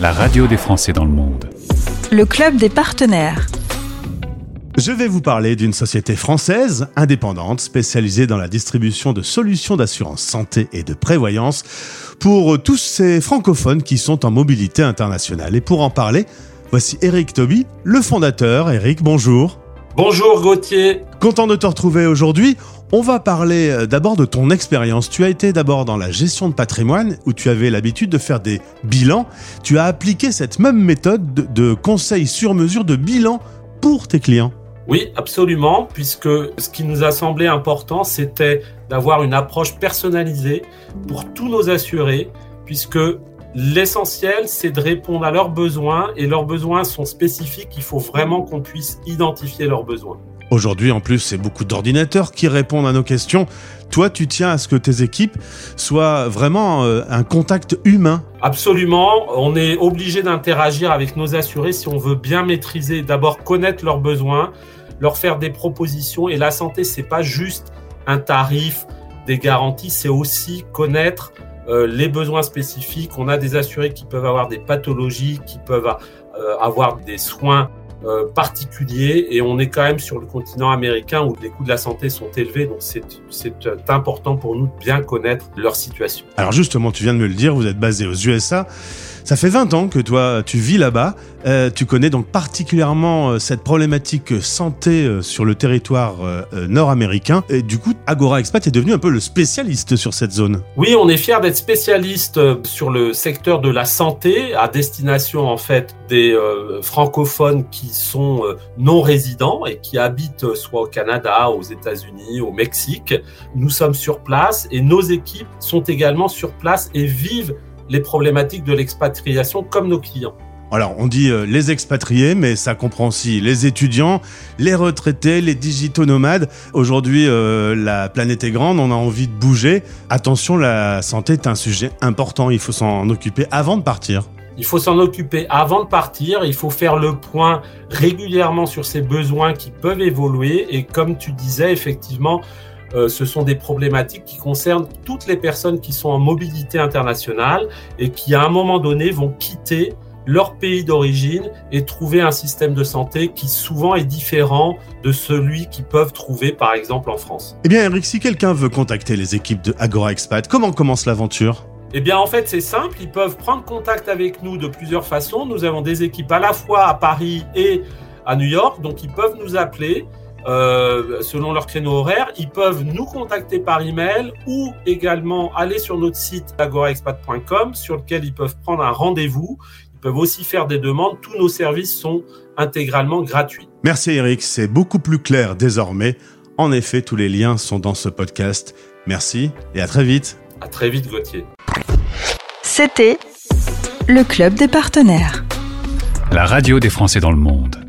la radio des Français dans le monde. Le club des partenaires. Je vais vous parler d'une société française indépendante spécialisée dans la distribution de solutions d'assurance santé et de prévoyance pour tous ces francophones qui sont en mobilité internationale. Et pour en parler, voici Eric Toby, le fondateur. Eric, bonjour. Bonjour Gauthier. Content de te retrouver aujourd'hui. On va parler euh, d'abord de ton expérience. Tu as été d'abord dans la gestion de patrimoine où tu avais l'habitude de faire des bilans. Tu as appliqué cette même méthode de, de conseil sur mesure de bilan pour tes clients. Oui, absolument, puisque ce qui nous a semblé important, c'était d'avoir une approche personnalisée pour tous nos assurés, puisque l'essentiel, c'est de répondre à leurs besoins, et leurs besoins sont spécifiques, il faut vraiment qu'on puisse identifier leurs besoins. Aujourd'hui, en plus, c'est beaucoup d'ordinateurs qui répondent à nos questions. Toi, tu tiens à ce que tes équipes soient vraiment euh, un contact humain. Absolument. On est obligé d'interagir avec nos assurés si on veut bien maîtriser, d'abord connaître leurs besoins, leur faire des propositions. Et la santé, c'est pas juste un tarif, des garanties, c'est aussi connaître euh, les besoins spécifiques. On a des assurés qui peuvent avoir des pathologies, qui peuvent euh, avoir des soins euh, particulier et on est quand même sur le continent américain où les coûts de la santé sont élevés, donc c'est important pour nous de bien connaître leur situation. Alors justement, tu viens de me le dire, vous êtes basé aux USA. Ça fait 20 ans que toi, tu vis là-bas. Euh, tu connais donc particulièrement euh, cette problématique santé euh, sur le territoire nord-américain. Et du coup, Agora Expat est devenu un peu le spécialiste sur cette zone. Oui, on est fier d'être spécialiste sur le secteur de la santé à destination en fait des francophones qui sont non résidents et qui habitent soit au Canada, aux États-Unis, au Mexique. Nous sommes sur place et nos équipes sont également sur place et vivent les problématiques de l'expatriation comme nos clients. Alors, on dit euh, les expatriés, mais ça comprend aussi les étudiants, les retraités, les digitaux nomades. Aujourd'hui, euh, la planète est grande, on a envie de bouger. Attention, la santé est un sujet important, il faut s'en occuper avant de partir. Il faut s'en occuper avant de partir, il faut faire le point régulièrement sur ses besoins qui peuvent évoluer et comme tu disais, effectivement, euh, ce sont des problématiques qui concernent toutes les personnes qui sont en mobilité internationale et qui, à un moment donné, vont quitter leur pays d'origine et trouver un système de santé qui souvent est différent de celui qu'ils peuvent trouver par exemple en France. Eh bien Eric, si quelqu'un veut contacter les équipes de Agora Expat, comment commence l'aventure? Eh bien, en fait, c'est simple. Ils peuvent prendre contact avec nous de plusieurs façons. Nous avons des équipes à la fois à Paris et à New York. Donc, ils peuvent nous appeler. Euh, selon leur créneau horaire. Ils peuvent nous contacter par email ou également aller sur notre site agoraexpat.com sur lequel ils peuvent prendre un rendez-vous. Ils peuvent aussi faire des demandes. Tous nos services sont intégralement gratuits. Merci Eric, c'est beaucoup plus clair désormais. En effet, tous les liens sont dans ce podcast. Merci et à très vite. À très vite Gauthier. C'était le club des partenaires. La radio des Français dans le monde.